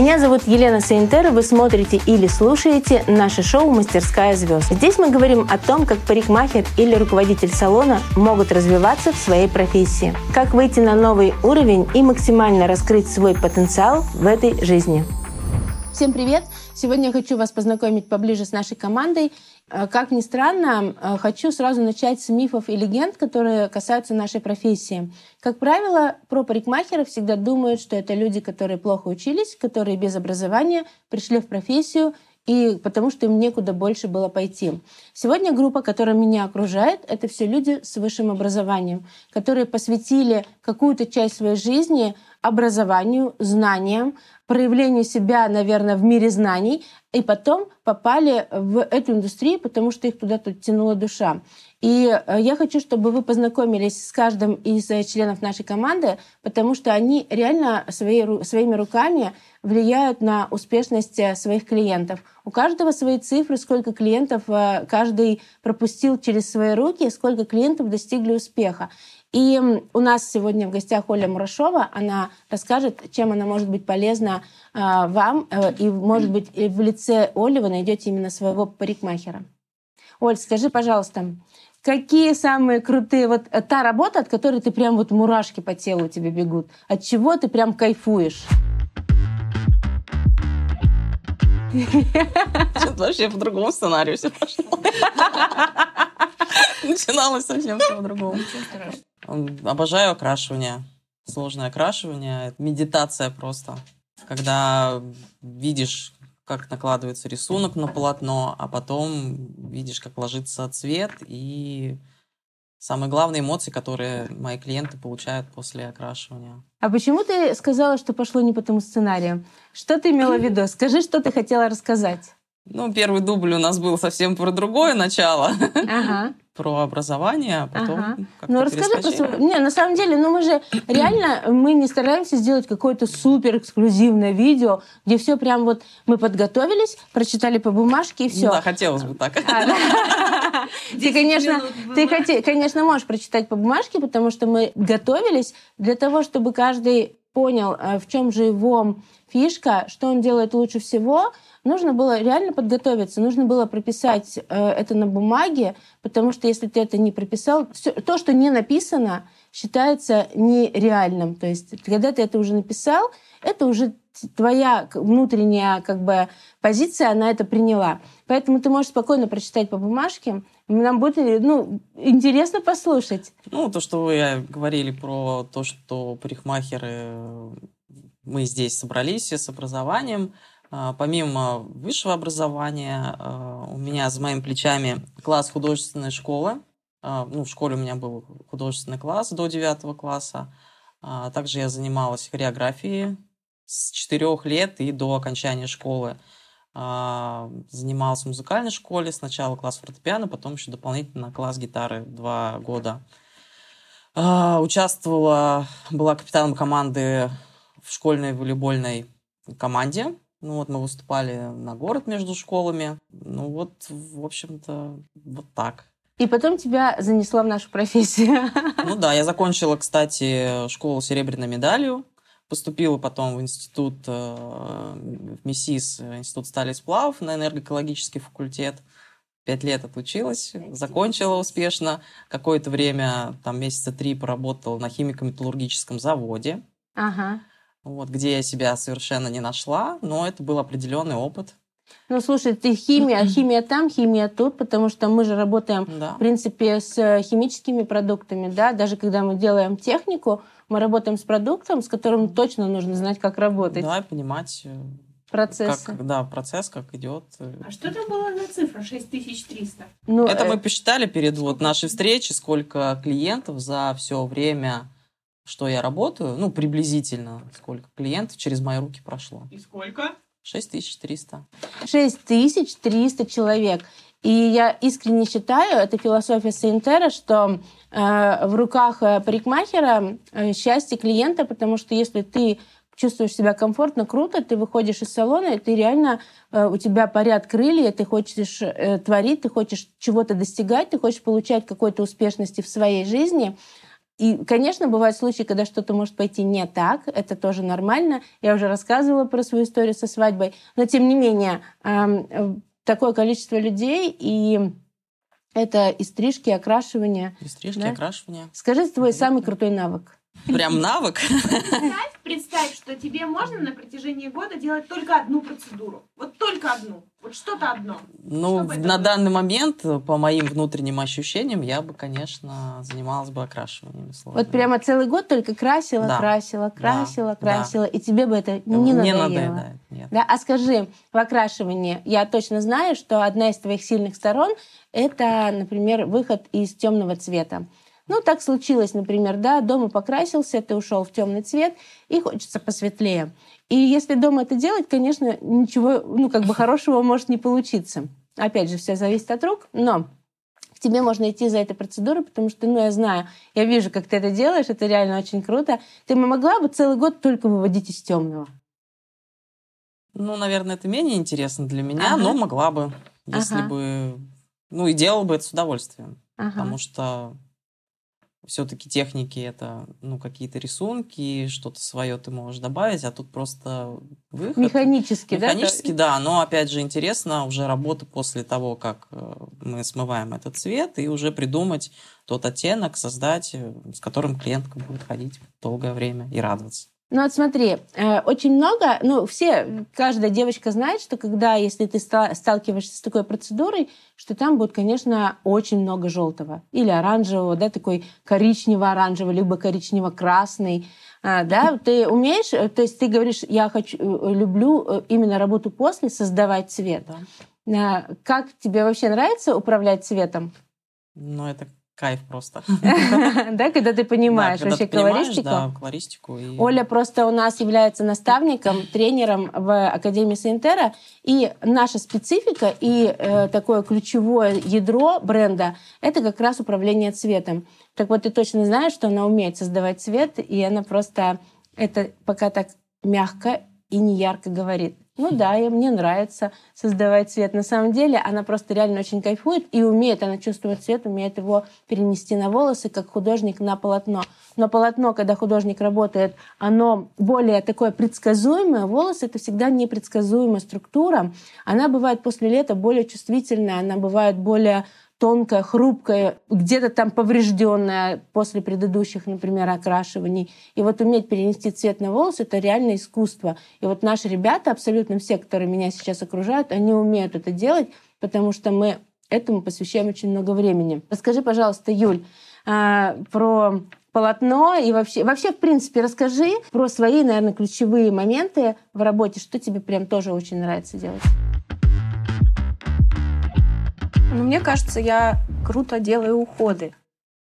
Меня зовут Елена Сейнтер, вы смотрите или слушаете наше шоу «Мастерская звезд». Здесь мы говорим о том, как парикмахер или руководитель салона могут развиваться в своей профессии, как выйти на новый уровень и максимально раскрыть свой потенциал в этой жизни. Всем привет! Сегодня я хочу вас познакомить поближе с нашей командой. Э, как ни странно, э, хочу сразу начать с мифов и легенд, которые касаются нашей профессии. Как правило, про парикмахеров всегда думают, что это люди, которые плохо учились, которые без образования пришли в профессию и потому что им некуда больше было пойти. Сегодня группа, которая меня окружает, это все люди с высшим образованием, которые посвятили какую-то часть своей жизни образованию, знаниям, проявлению себя, наверное, в мире знаний, и потом попали в эту индустрию, потому что их туда тут тянула душа. И э, я хочу, чтобы вы познакомились с каждым из э, членов нашей команды, потому что они реально свои, своими руками влияют на успешность э, своих клиентов. У каждого свои цифры, сколько клиентов каждый пропустил через свои руки, сколько клиентов достигли успеха. И у нас сегодня в гостях Оля Мурашова. Она расскажет, чем она может быть полезна вам. И, может быть, в лице Оли вы найдете именно своего парикмахера. Оль, скажи, пожалуйста, какие самые крутые... Вот э, та работа, от которой ты прям вот мурашки по телу тебе бегут. От чего ты прям кайфуешь? Что-то вообще по другому сценарию все пошло. Начиналось совсем все по-другому. Обожаю окрашивание. Сложное окрашивание. Медитация просто. Когда видишь, как накладывается рисунок на полотно, а потом видишь, как ложится цвет и самые главные эмоции, которые мои клиенты получают после окрашивания. А почему ты сказала, что пошло не по тому сценарию? Что ты имела в виду? Скажи, что ты хотела рассказать. Ну, первый дубль у нас был совсем про другое начало. Ага. Про образование, а потом ага. Ну, расскажи, просто, не, на самом деле, ну мы же реально, мы не стараемся сделать какое-то супер эксклюзивное видео, где все прям вот мы подготовились, прочитали по бумажке и все. Да, хотелось бы так. А, ты, конечно, ты, конечно, можешь прочитать по бумажке, потому что мы готовились для того, чтобы каждый понял, э, в чем же его фишка, что он делает лучше всего, нужно было реально подготовиться, нужно было прописать э, это на бумаге, потому что если ты это не прописал, то, что не написано, считается нереальным. То есть, когда ты это уже написал, это уже твоя внутренняя как бы позиция, она это приняла. Поэтому ты можешь спокойно прочитать по бумажке. Нам будет ну, интересно послушать. Ну, то, что вы говорили про то, что парикмахеры мы здесь собрались все с образованием. А, помимо высшего образования, а, у меня за моими плечами класс художественной школы. А, ну, в школе у меня был художественный класс до 9 класса. Также я занималась хореографией с 4 лет и до окончания школы. Занималась в музыкальной школе. Сначала класс фортепиано, потом еще дополнительно класс гитары два года. Участвовала, была капитаном команды в школьной волейбольной команде. Ну вот мы выступали на город между школами. Ну вот, в общем-то, вот так. И потом тебя занесло в нашу профессию. Ну да, я закончила, кстати, школу серебряной медалью. Поступила потом в институт, э, в МИСИС, институт стали и сплавов на энергоэкологический факультет. Пять лет отучилась, закончила успешно. Какое-то время, там месяца три, поработала на химико-металлургическом заводе. Ага вот, где я себя совершенно не нашла, но это был определенный опыт. Ну, слушай, ты химия, химия там, химия тут, потому что мы же работаем, да. в принципе, с химическими продуктами, да, даже когда мы делаем технику, мы работаем с продуктом, с которым точно нужно знать, как работать. Да, и понимать э, процесс. Как, да, процесс, как идет. А что там было за цифра 6300? Ну, это э... мы посчитали перед вот нашей встречей, сколько клиентов за все время что я работаю, ну, приблизительно, сколько клиентов через мои руки прошло. И сколько? 6300. 6300 человек. И я искренне считаю, это философия Сейнтера, что э, в руках э, парикмахера э, счастье клиента, потому что если ты чувствуешь себя комфортно, круто, ты выходишь из салона, и ты реально, э, у тебя парят крылья, ты хочешь э, творить, ты хочешь чего-то достигать, ты хочешь получать какой-то успешности в своей жизни – и, конечно, бывают случаи, когда что-то может пойти не так, это тоже нормально. Я уже рассказывала про свою историю со свадьбой, но тем не менее такое количество людей и это и стрижки, и окрашивание. И стрижки, да? окрашивание. Скажи твой самый крутой навык. Прям навык? Представь, представь, что тебе можно на протяжении года делать только одну процедуру. Вот только одну. Вот что-то одно. Ну, на было? данный момент, по моим внутренним ощущениям, я бы, конечно, занималась бы окрашиванием. Вот прямо целый год только красила, да. красила, красила, да. красила, да. и тебе бы это не, не надоело. надоедает. Нет. Да? А скажи, в окрашивании я точно знаю, что одна из твоих сильных сторон – это, например, выход из темного цвета. Ну, так случилось, например, да, дома покрасился, ты ушел в темный цвет, и хочется посветлее. И если дома это делать, конечно, ничего, ну, как бы хорошего может не получиться. Опять же, все зависит от рук, но к тебе можно идти за этой процедурой, потому что, ну, я знаю, я вижу, как ты это делаешь, это реально очень круто. Ты могла бы целый год только выводить из темного? Ну, наверное, это менее интересно для меня, ага. но могла бы, если ага. бы... Ну, и делала бы это с удовольствием. Ага. Потому что все-таки техники это ну какие-то рисунки, что-то свое ты можешь добавить, а тут просто выход. Механически, да? Механически, да, но опять же интересно уже работа после того, как э, мы смываем этот цвет, и уже придумать тот оттенок, создать, э, с которым клиентка будет ходить долгое время и радоваться. Ну вот смотри, э, очень много, ну все, каждая девочка знает, что когда, если ты сталкиваешься с такой процедурой, что там будет, конечно, очень много желтого или оранжевого, да, такой коричнево-оранжевый, либо коричнево-красный, а, да, ты умеешь, э, то есть ты говоришь, я хочу, э, люблю именно работу после создавать цвет. Да. Как тебе вообще нравится управлять цветом? Ну, это кайф просто. Да, когда ты понимаешь вообще колористику. Колористику. Оля просто у нас является наставником, тренером в Академии Сентера, и наша специфика и э, такое ключевое ядро бренда — это как раз управление цветом. Так вот, ты точно знаешь, что она умеет создавать цвет, и она просто это пока так мягко и не ярко говорит. Ну да, и мне нравится создавать цвет. На самом деле она просто реально очень кайфует и умеет, она чувствует цвет, умеет его перенести на волосы, как художник на полотно. Но полотно, когда художник работает, оно более такое предсказуемое. Волосы — это всегда непредсказуемая структура. Она бывает после лета более чувствительная, она бывает более тонкая, хрупкая, где-то там поврежденная после предыдущих, например, окрашиваний. И вот уметь перенести цвет на волосы — это реальное искусство. И вот наши ребята, абсолютно все, которые меня сейчас окружают, они умеют это делать, потому что мы этому посвящаем очень много времени. Расскажи, пожалуйста, Юль, а, про полотно и вообще, вообще, в принципе, расскажи про свои, наверное, ключевые моменты в работе, что тебе прям тоже очень нравится делать. Ну, мне кажется, я круто делаю уходы.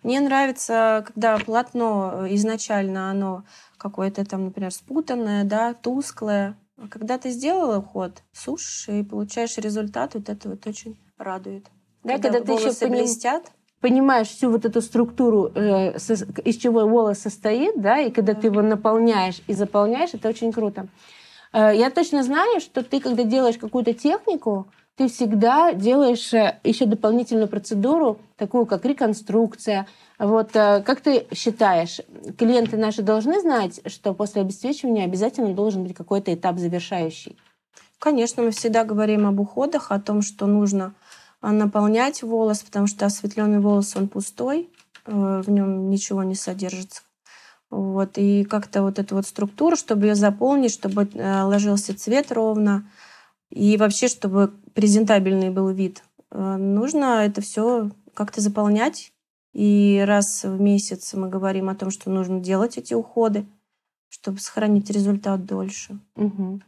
Мне нравится, когда полотно э, изначально оно какое-то там, например, спутанное, да, тусклое. А когда ты сделала уход, сушишь и получаешь результат, вот это вот очень радует. Да, когда, когда ты еще поним... блестят, понимаешь всю вот эту структуру, э, со, из чего волос состоит, да, и когда да. ты его наполняешь и заполняешь, это очень круто. Э, я точно знаю, что ты, когда делаешь какую-то технику, ты всегда делаешь э, еще дополнительную процедуру, такую как реконструкция. Вот э, как ты считаешь, клиенты наши должны знать, что после обесцвечивания обязательно должен быть какой-то этап завершающий? Конечно, мы всегда говорим об уходах, о том, что нужно э, наполнять волос, потому что осветленный волос, он пустой, в нем ничего не содержится. Вот, и как-то вот эту вот структуру, чтобы ее заполнить, чтобы ложился цвет ровно, и вообще, чтобы презентабельный был вид, э, нужно это все как-то заполнять. И раз в месяц мы говорим о том, что нужно делать эти уходы, чтобы сохранить результат дольше. Угу.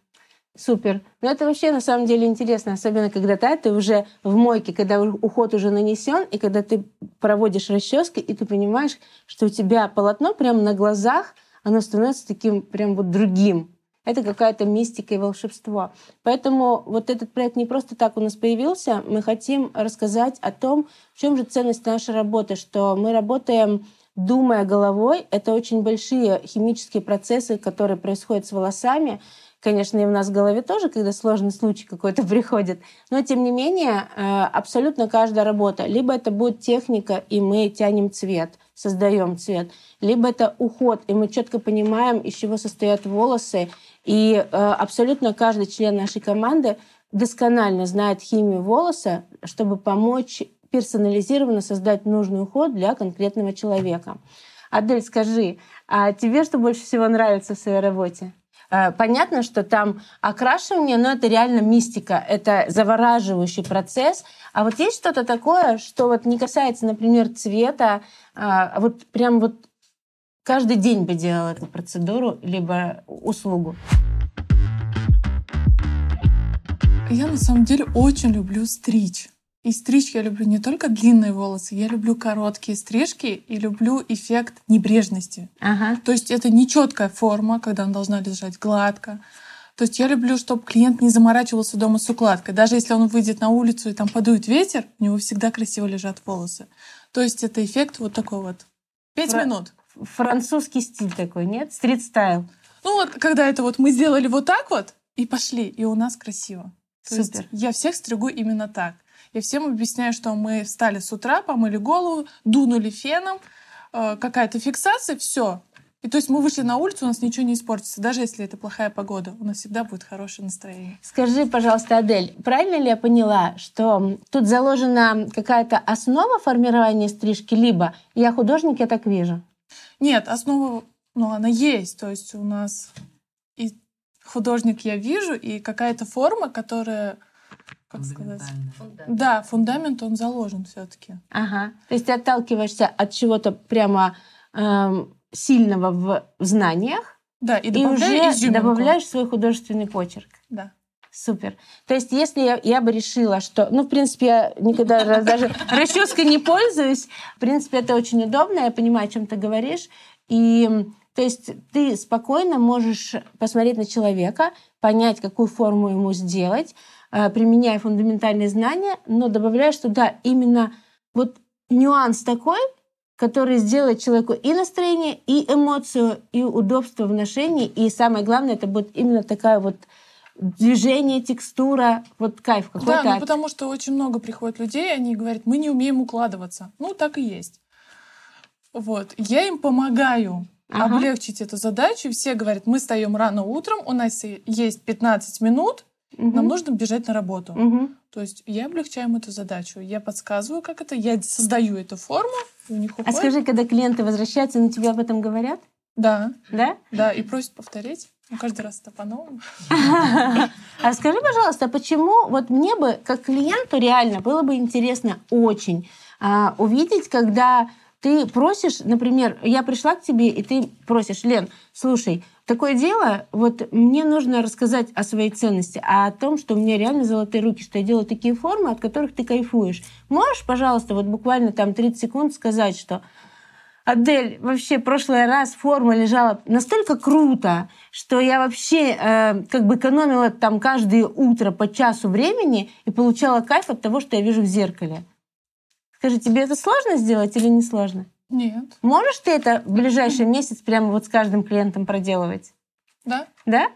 Супер. Но это вообще на самом деле интересно, особенно когда ты, ты уже в мойке, когда уход уже нанесен, и когда ты проводишь расчески, и ты понимаешь, что у тебя полотно прямо на глазах, оно становится таким прям вот другим это какая-то мистика и волшебство. Поэтому вот этот проект не просто так у нас появился. Мы хотим рассказать о том, в чем же ценность нашей работы, что мы работаем думая головой. Это очень большие химические процессы, которые происходят с волосами. Конечно, и у нас в голове тоже, когда сложный случай какой-то приходит. Но, тем не менее, э, абсолютно каждая работа, либо это будет техника, и мы тянем цвет, создаем цвет, либо это уход, и мы четко понимаем, из чего состоят волосы, и э, абсолютно каждый член нашей команды досконально знает химию волоса, чтобы помочь персонализированно создать нужный уход для конкретного человека. Адель, скажи, а тебе что больше всего нравится в своей работе? Э, понятно, что там окрашивание, но это реально мистика, это завораживающий процесс. А вот есть что-то такое, что вот не касается, например, цвета, а вот прям вот каждый день бы делал эту процедуру, либо услугу? Я на самом деле очень люблю стричь. И стричь я люблю не только длинные волосы, я люблю короткие стрижки и люблю эффект небрежности. Ага. То есть это не четкая форма, когда она должна лежать гладко. То есть я люблю, чтобы клиент не заморачивался дома с укладкой. Даже если он выйдет на улицу и там подует ветер, у него всегда красиво лежат волосы. То есть это эффект вот такой вот. Пять Фра- минут. Французский стиль такой, нет? Стрит-стайл. Ну вот, когда это вот мы сделали вот так вот и пошли, и у нас красиво. То Супер. есть я всех стригу именно так. Я всем объясняю, что мы встали с утра, помыли голову, дунули феном, э, какая-то фиксация, все. И то есть мы вышли на улицу, у нас ничего не испортится, даже если это плохая погода. У нас всегда будет хорошее настроение. Скажи, пожалуйста, Адель, правильно ли я поняла, что тут заложена какая-то основа формирования стрижки, либо я художник, я так вижу? Нет, основа, ну, она есть. То есть у нас и художник я вижу, и какая-то форма, которая, как сказать... Да, фундамент, он заложен все-таки. Ага. То есть ты отталкиваешься от чего-то прямо эм, сильного в, в знаниях Да, и и, уже изюминку. добавляешь свой художественный почерк. Да. Супер. То есть, если я, я бы решила, что, ну, в принципе, я никогда даже расческой не пользуюсь, в принципе, это очень удобно, я понимаю, о чем ты говоришь, и то есть ты спокойно можешь посмотреть на человека, понять, какую форму ему сделать, применяя фундаментальные знания, но добавляешь туда именно вот нюанс такой, который сделает человеку и настроение, и эмоцию, и удобство в ношении, и самое главное, это будет именно такая вот движение, текстура, вот кайф какой-то. Да, ну от- потому что очень много приходит людей, они говорят, мы не умеем укладываться. Ну, так и есть. Вот. Я им помогаю Ага. облегчить эту задачу. Все говорят, мы встаем рано утром, у нас есть 15 минут, Мгм. нам нужно бежать на работу. Мгм. То есть я облегчаю им эту задачу. Я подсказываю, как это, я создаю эту форму, у них А уходит. скажи, когда клиенты возвращаются, на тебя об этом говорят? Да, Да? да, и просят повторить. Ну, каждый раз это по-новому. А скажи, пожалуйста, почему вот мне бы, как клиенту, реально было бы интересно очень а, увидеть, когда ты просишь, например, я пришла к тебе, и ты просишь, Лен, слушай, такое дело, вот мне нужно рассказать о своей ценности, а о том, что у меня реально золотые руки, что я делаю такие формы, от которых ты кайфуешь. Можешь, пожалуйста, вот буквально там 30 секунд сказать, что Адель, вообще, прошлый раз форма лежала настолько круто, что я вообще э, как бы экономила там каждое утро по часу времени и получала кайф от того, что я вижу в зеркале. Скажи, тебе это сложно сделать или не сложно? Нет, Можешь ты это в ближайший месяц прямо вот с каждым клиентом проделывать? да, Да?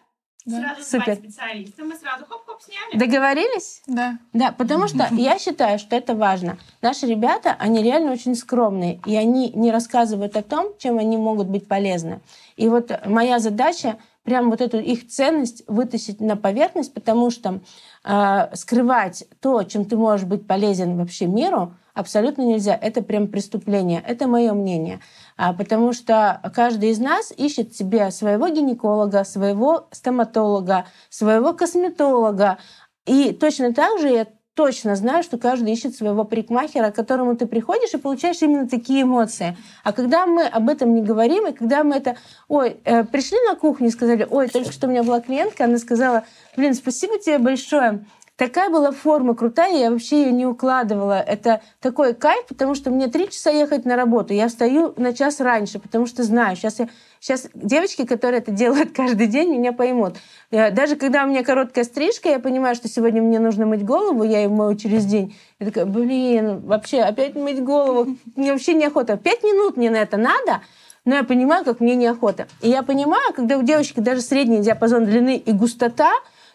да, Сразу Супер. специалиста, мы сразу хоп-хоп сняли. Договорились? да. Да, потому что я считаю, что это важно. Наши ребята, они реально очень скромные, и они не рассказывают о том, чем они могут быть полезны. И вот моя задача прям вот эту их ценность вытащить на поверхность, потому что э, скрывать то, чем ты можешь быть полезен вообще миру, абсолютно нельзя. Это прям преступление. Это мое мнение. А, потому что каждый из нас ищет себе своего гинеколога, своего стоматолога, своего косметолога. И точно так же я точно знаю, что каждый ищет своего парикмахера, к которому ты приходишь и получаешь именно такие эмоции. А когда мы об этом не говорим, и когда мы это... Ой, э, пришли на кухню и сказали, ой, только что у меня была клиентка, она сказала, блин, спасибо тебе большое. Такая была форма крутая, я вообще ее не укладывала. Это такой кайф, потому что мне три часа ехать на работу. Я встаю на час раньше, потому что знаю, сейчас я Сейчас девочки, которые это делают каждый день, меня поймут. Я- Даже когда у меня короткая стрижка, я понимаю, что сегодня мне нужно мыть голову, я ее мою через день. Я такая, блин, вообще опять мыть голову, мне вообще неохота. Пять минут мне на это надо, но я понимаю, как мне неохота. И я понимаю, когда у девочки даже средний диапазон длины и густота,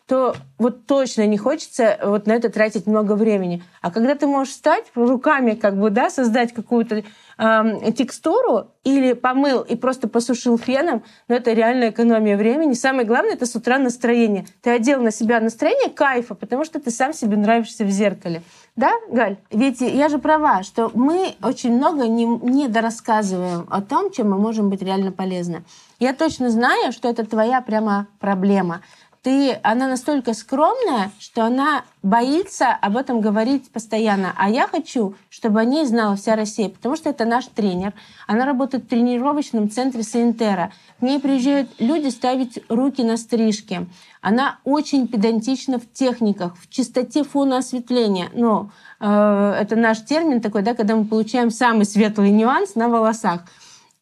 то вот точно не хочется вот на это тратить много времени. А когда ты можешь встать руками, как бы, да, создать какую-то э, текстуру или помыл и просто посушил феном, но это реальная экономия времени. Самое главное это с утра настроение. Ты одел на себя настроение кайфа, потому что ты сам себе нравишься в зеркале. Да, Галь? Ведь я же права, что мы очень много не, не дорассказываем о том, чем мы можем быть реально полезны. Я точно знаю, что это твоя прямо проблема ты, она настолько скромная, что она боится об этом говорить постоянно. А я хочу, чтобы о ней знала вся Россия, потому что это наш тренер. Она работает в тренировочном центре Саентера. К ней приезжают люди ставить руки на стрижки. Она очень педантична в техниках, в чистоте фона осветления. Но э, это наш термин такой, да, когда мы получаем самый светлый нюанс на волосах.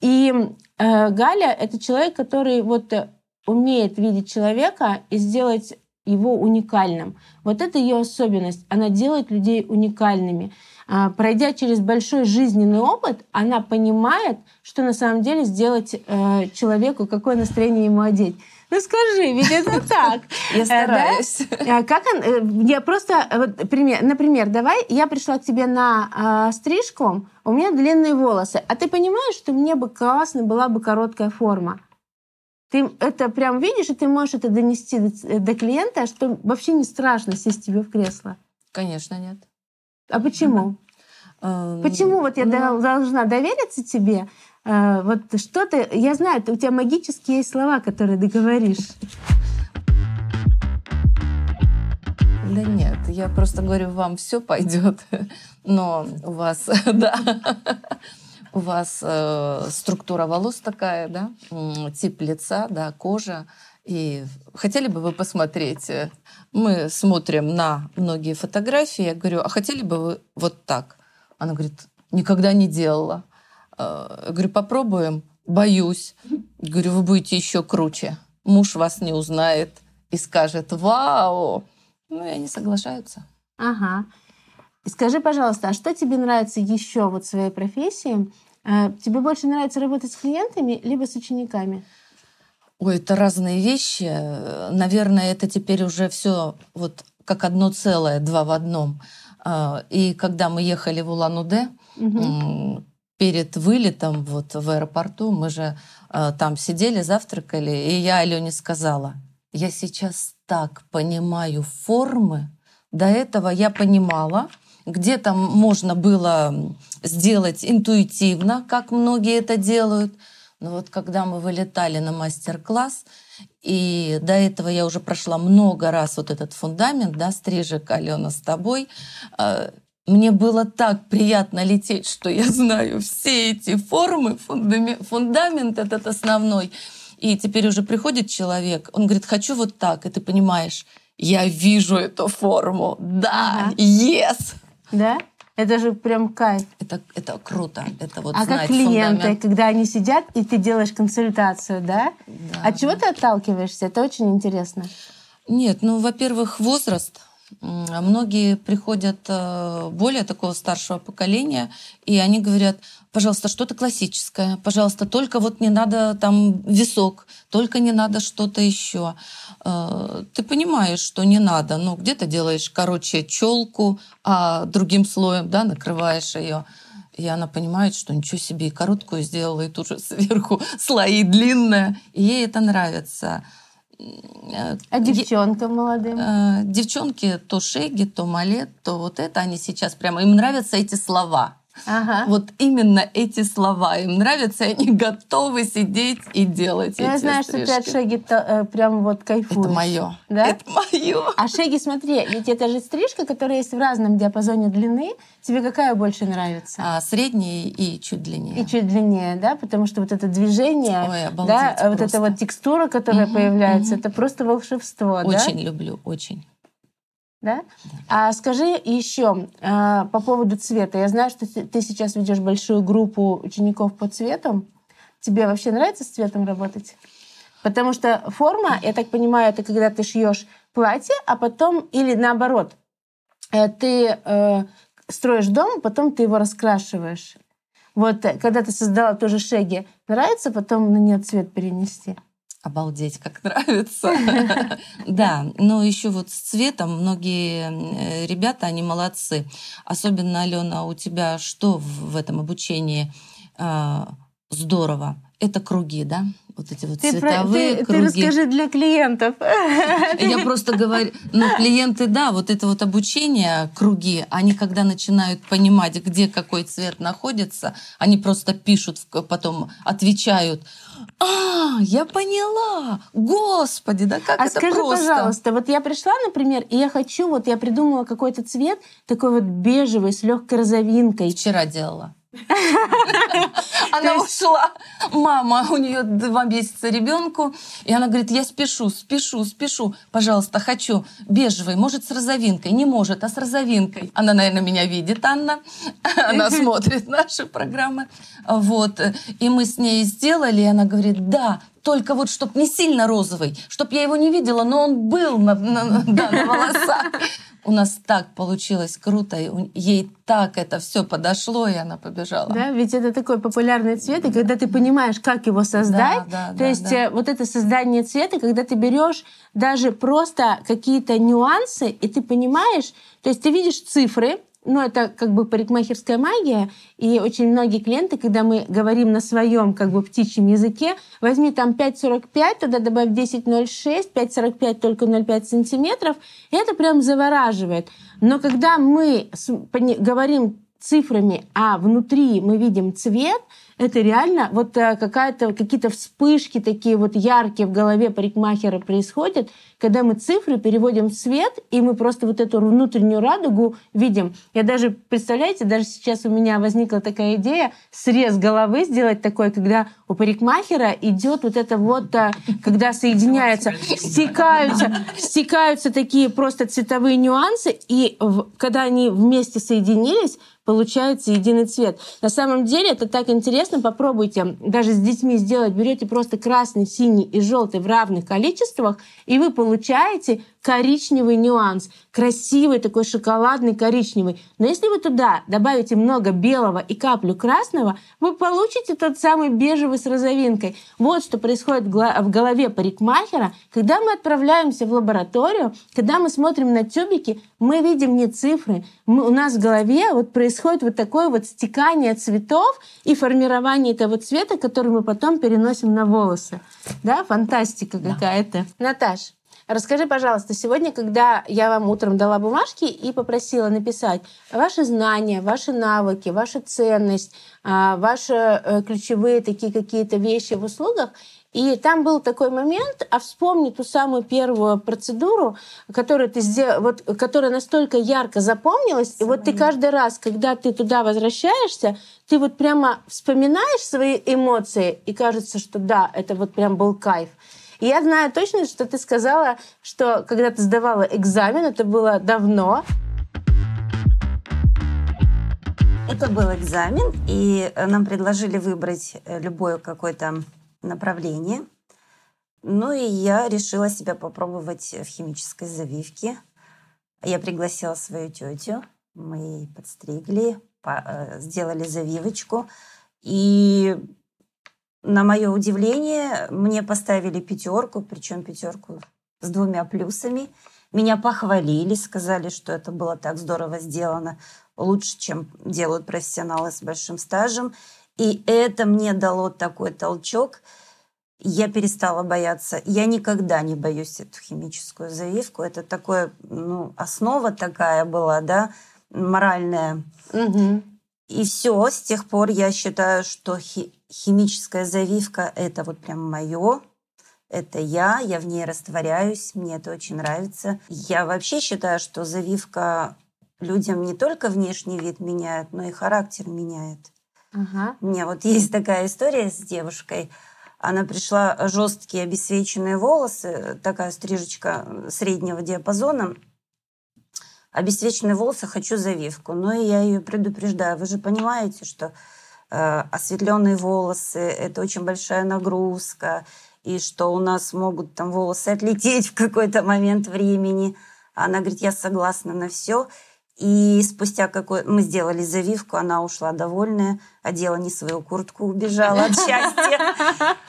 И э, Галя — это человек, который вот умеет видеть человека и сделать его уникальным. Вот это ее особенность. Она делает людей уникальными. А, пройдя через большой жизненный опыт, она понимает, что на самом деле сделать э, человеку, какое настроение ему одеть. Ну скажи, ведь это так. Я стараюсь. Да? Как он, э, я просто, вот, пример, например, давай, я пришла к тебе на э, стрижку, у меня длинные волосы, а ты понимаешь, что мне бы классно была бы короткая форма. Ты это прям видишь, и ты можешь это донести до, до клиента, что вообще не страшно сесть тебе в кресло. Конечно, нет. А почему? Mm-hmm. Почему вот я ну... должна довериться тебе? Э, вот что ты... Я знаю, у тебя магические есть слова, которые ты говоришь. Да нет, я просто говорю, вам все пойдет, но у вас, да, у вас э, структура волос такая, да, тип лица, да, кожа. И хотели бы вы посмотреть? Э, мы смотрим на многие фотографии. Я говорю, а хотели бы вы вот так? Она говорит, никогда не делала. Э, я говорю, попробуем. Боюсь. Говорю, вы будете еще круче. Муж вас не узнает и скажет, вау. Ну, и они соглашаются. Ага. Скажи, пожалуйста, а что тебе нравится еще вот в своей профессии? А тебе больше нравится работать с клиентами, либо с учениками? Ой, это разные вещи. Наверное, это теперь уже все вот как одно целое, два в одном. А, и когда мы ехали в Улан-Удэ, угу. перед вылетом вот в аэропорту, мы же а, там сидели, завтракали, и я Алене сказала, я сейчас так понимаю формы, до этого я понимала, где там можно было сделать интуитивно, как многие это делают. Но вот когда мы вылетали на мастер-класс, и до этого я уже прошла много раз вот этот фундамент, да, стрижек, Алена, с тобой, э, мне было так приятно лететь, что я знаю все эти формы, фундамент этот основной. И теперь уже приходит человек, он говорит, хочу вот так, и ты понимаешь, я вижу эту форму, да, ага. yes. Да? Это же прям кайф. Это, это круто. Это вот а как клиенты, фундамент. когда они сидят, и ты делаешь консультацию, да? да От чего ты отталкиваешься? Это очень интересно. Нет, ну, во-первых, возраст. Многие приходят э, более такого старшего поколения, и они говорят, пожалуйста, что-то классическое, пожалуйста, только вот не надо там висок, только не надо что-то еще. Э, ты понимаешь, что не надо, ну где-то делаешь, короче, челку, а другим слоем, да, накрываешь ее. И она понимает, что ничего себе, и короткую сделала, и тут же сверху слои длинные. И ей это нравится. Э, а девчонкам молодым? Э, девчонки то шеги, то малет, то вот это, они сейчас прямо, им нравятся эти слова. Ага. Вот именно эти слова им нравятся, и они готовы сидеть и делать Я эти знаю, стрижки. что ты от Шеги э, прям вот кайфуешь. Это мое. Да? Это мое. А Шеги, смотри, ведь это же стрижка, которая есть в разном диапазоне длины. Тебе какая больше нравится? А, средняя и чуть длиннее. И чуть длиннее, да? Потому что вот это движение, Ой, обалдеть, да, просто. вот эта вот текстура, которая угу, появляется, угу. это просто волшебство, очень да? Очень люблю, очень. Да? А скажи еще а, по поводу цвета. Я знаю, что ты сейчас ведешь большую группу учеников по цвету. Тебе вообще нравится с цветом работать? Потому что форма, я так понимаю, это когда ты шьешь платье, а потом или наоборот, э, ты э, строишь дом, а потом ты его раскрашиваешь. Вот э, когда ты создала тоже шеги, нравится потом на нее цвет перенести? Обалдеть, как нравится. Да, но еще вот с цветом многие э, ребята, они молодцы. Особенно, Алена, у тебя что в этом обучении а, здорово? Это круги, да? вот эти вот ты цветовые про, ты, круги. Ты расскажи для клиентов. Я просто говорю, ну, клиенты, да, вот это вот обучение, круги, они когда начинают понимать, где какой цвет находится, они просто пишут, потом отвечают, а, я поняла, господи, да как а это скажи, просто. пожалуйста, вот я пришла, например, и я хочу, вот я придумала какой-то цвет, такой вот бежевый, с легкой розовинкой. Вчера делала. Она ушла. Мама, у нее два месяца ребенку. И она говорит, я спешу, спешу, спешу. Пожалуйста, хочу бежевый. Может, с розовинкой? Не может, а с розовинкой. Она, наверное, меня видит, Анна. Она смотрит наши программы. Вот. И мы с ней сделали. И она говорит, да, только вот чтоб не сильно розовый, чтоб я его не видела, но он был на, на, да, на волосах. У нас так получилось круто, ей так это все подошло, и она побежала. Да, ведь это такой популярный цвет, и когда ты понимаешь, как его создать, да, да, то да, есть да. Э, вот это создание цвета, когда ты берешь даже просто какие-то нюансы, и ты понимаешь, то есть ты видишь цифры, ну, это как бы парикмахерская магия, и очень многие клиенты, когда мы говорим на своем как бы птичьем языке, возьми там 5,45, туда добавь 10,06, 5,45 только 0,5 сантиметров, и это прям завораживает. Но когда мы говорим цифрами, а внутри мы видим цвет, это реально вот э, какая-то, какие-то вспышки такие вот яркие в голове парикмахера происходят, когда мы цифры переводим в цвет, и мы просто вот эту внутреннюю радугу видим. Я даже, представляете, даже сейчас у меня возникла такая идея срез головы сделать такой, когда у парикмахера идет вот это вот, э, когда соединяются, стекаются, стекаются такие просто цветовые нюансы, и когда они вместе соединились, получается единый цвет. На самом деле это так интересно, попробуйте даже с детьми сделать. Берете просто красный, синий и желтый в равных количествах, и вы получаете коричневый нюанс, красивый такой шоколадный коричневый. Но если вы туда добавите много белого и каплю красного, вы получите тот самый бежевый с розовинкой. Вот что происходит в голове парикмахера, когда мы отправляемся в лабораторию, когда мы смотрим на тюбики, мы видим не цифры, мы, у нас в голове вот происходит вот такое вот стекание цветов и формирование этого цвета, который мы потом переносим на волосы. Да, фантастика да. какая-то. Наташ, Расскажи, пожалуйста, сегодня, когда я вам утром дала бумажки и попросила написать ваши знания, ваши навыки, ваша ценность, а, ваши э, ключевые такие какие-то вещи в услугах, и там был такой момент, а вспомни ту самую первую процедуру, которую ты сделал, вот, которая настолько ярко запомнилась, и вот ты каждый раз, когда ты туда возвращаешься, ты вот прямо вспоминаешь свои эмоции, и кажется, что да, это вот прям был кайф. Я знаю точно, что ты сказала, что когда ты сдавала экзамен, это было давно. Это был экзамен, и нам предложили выбрать э, любое какое-то направление. Ну и я решила себя попробовать в химической завивке. Я пригласила свою тетю, мы подстригли, э, сделали завивочку. И на мое удивление, мне поставили пятерку, причем пятерку с двумя плюсами. Меня похвалили, сказали, что это было так здорово сделано, лучше, чем делают профессионалы с большим стажем. И это мне дало такой толчок. Я перестала бояться. Я никогда не боюсь эту химическую завивку. Это такое, ну, основа такая была, да, моральная. Угу. И все, с тех пор я считаю, что хи- химическая завивка – это вот прям мое, это я, я в ней растворяюсь, мне это очень нравится. Я вообще считаю, что завивка людям не только внешний вид меняет, но и характер меняет. Ага. У меня вот есть такая история с девушкой. Она пришла жесткие обесвеченные волосы, такая стрижечка среднего диапазона. Обесвеченные волосы, хочу завивку. Но я ее предупреждаю. Вы же понимаете, что Э, осветленные волосы, это очень большая нагрузка, и что у нас могут там волосы отлететь в какой-то момент времени. Она говорит, я согласна на все. И спустя какой... Мы сделали завивку, она ушла довольная, одела не свою куртку, убежала от счастья.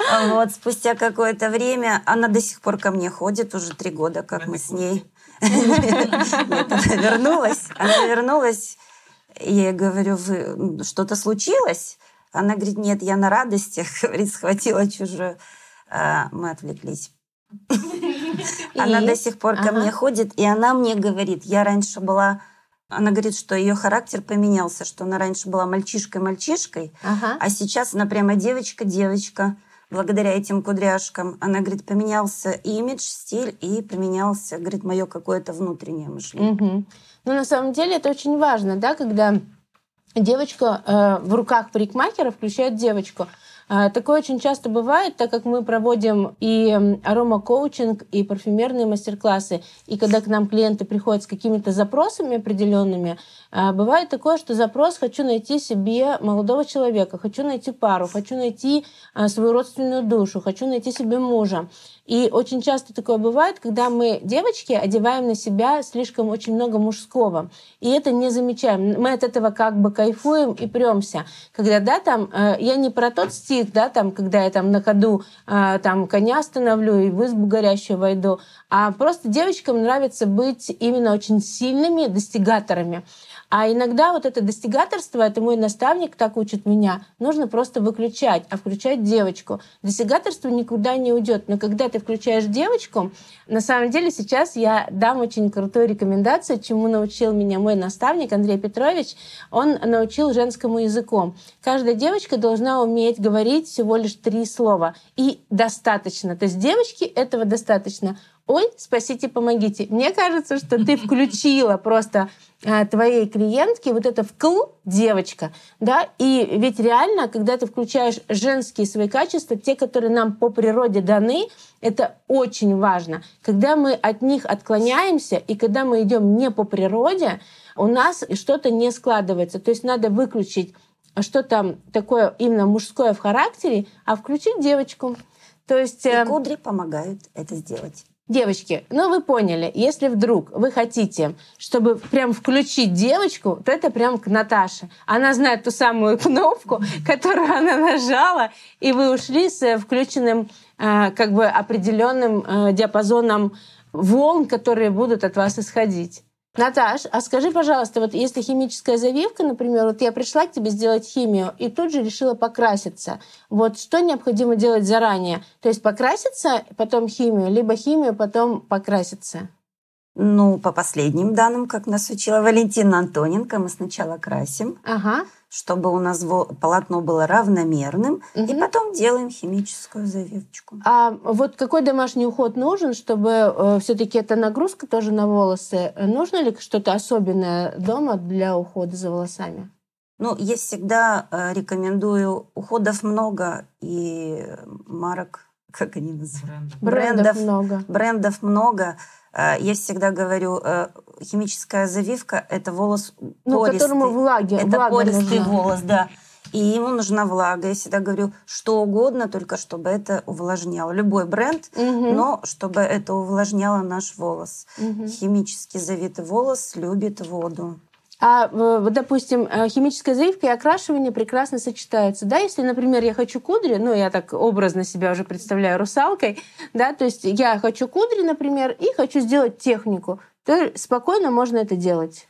Вот, спустя какое-то время она до сих пор ко мне ходит, уже три года, как мы с ней. Нет, она вернулась. Она вернулась. Я ей говорю, вы что-то случилось? Она говорит, нет, я на радостях, говорит, схватила чужую. А, мы отвлеклись. Она до сих пор ко мне ходит, и она мне говорит, я раньше была она говорит, что ее характер поменялся, что она раньше была мальчишкой-мальчишкой, ага. а сейчас она прямо девочка-девочка. Благодаря этим кудряшкам. Она говорит, поменялся имидж, стиль, и поменялся, говорит, мое какое-то внутреннее мышление. Угу. Ну, на самом деле, это очень важно, да, когда девочка э, в руках парикмахера включает девочку. А, такое очень часто бывает, так как мы проводим и аромакоучинг, и парфюмерные мастер-классы, и когда к нам клиенты приходят с какими-то запросами определенными, а, бывает такое, что запрос «хочу найти себе молодого человека», «хочу найти пару», «хочу найти а, свою родственную душу», «хочу найти себе мужа». И очень часто такое бывает, когда мы, девочки, одеваем на себя слишком очень много мужского. И это не замечаем. Мы от этого как бы кайфуем и премся. Когда, да, там, э, я не про тот стих, да, там, когда я там на ходу э, там коня остановлю и в избу горящую войду, а просто девочкам нравится быть именно очень сильными достигаторами. А иногда вот это достигаторство, это мой наставник так учит меня, нужно просто выключать, а включать девочку. Достигаторство никуда не уйдет. Но когда ты включаешь девочку, на самом деле сейчас я дам очень крутую рекомендацию, чему научил меня мой наставник Андрей Петрович. Он научил женскому языку. Каждая девочка должна уметь говорить всего лишь три слова. И достаточно. То есть девочки этого достаточно ой, спасите, помогите. Мне кажется, что ты включила просто а, твоей клиентке вот это вкл девочка, да, и ведь реально, когда ты включаешь женские свои качества, те, которые нам по природе даны, это очень важно. Когда мы от них отклоняемся и когда мы идем не по природе, у нас что-то не складывается. То есть надо выключить что там такое именно мужское в характере, а включить девочку. То есть, и эм, кудри помогают это сделать. Девочки, ну вы поняли, если вдруг вы хотите, чтобы прям включить девочку, то это прям к Наташе. Она знает ту самую кнопку, которую она нажала, и вы ушли с включенным э, как бы определенным э, диапазоном волн, которые будут от вас исходить. Наташ, а скажи, пожалуйста, вот если химическая завивка, например, вот я пришла к тебе сделать химию и тут же решила покраситься, вот что необходимо делать заранее? То есть покраситься, потом химию, либо химию, потом покраситься? Ну, по последним данным, как нас учила Валентина Антоненко, мы сначала красим. Ага чтобы у нас полотно было равномерным, угу. и потом делаем химическую завивочку. А вот какой домашний уход нужен, чтобы э, все-таки эта нагрузка тоже на волосы? Нужно ли что-то особенное дома для ухода за волосами? Ну, я всегда э, рекомендую уходов много и марок, как они называются? Брендов, брендов много. Брендов много. Э, я всегда говорю, э, химическая завивка – это волос ну, пористый. которому влаги, Это влага пористый нужна. волос, да. И ему нужна влага. Я всегда говорю, что угодно, только чтобы это увлажняло. Любой бренд, угу. но чтобы это увлажняло наш волос. Угу. Химически завитый волос любит воду. А, допустим, э, химическая завивка и окрашивание прекрасно сочетаются. Да, если, например, я хочу кудри, ну, я так образно себя уже представляю русалкой, да, то есть я хочу кудри, например, и хочу сделать технику, то спокойно можно это делать.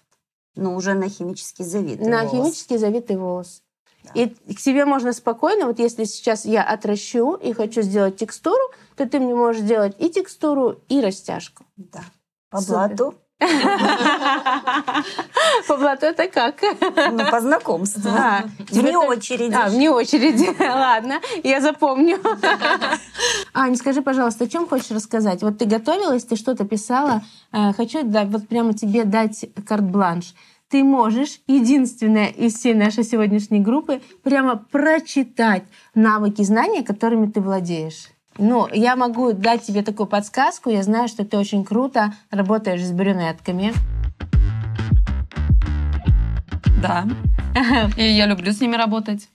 Но уже на химически завитый На волос. химически завитый волос. Да. И к себе можно спокойно, вот если сейчас я отращу и хочу сделать текстуру, то ты мне можешь сделать и текстуру, и растяжку. Да. По Супер. блату по блату это как? Ну, по знакомству. А, вне очереди. А, вне очереди. Ладно, я запомню. Аня, скажи, пожалуйста, о чем хочешь рассказать? Вот ты готовилась, ты что-то писала. Э, хочу да, вот прямо тебе дать карт-бланш ты можешь, единственная из всей нашей сегодняшней группы, прямо прочитать навыки, знания, которыми ты владеешь. Ну, я могу дать тебе такую подсказку. Я знаю, что ты очень круто работаешь с брюнетками. Да. И я люблю с ними работать.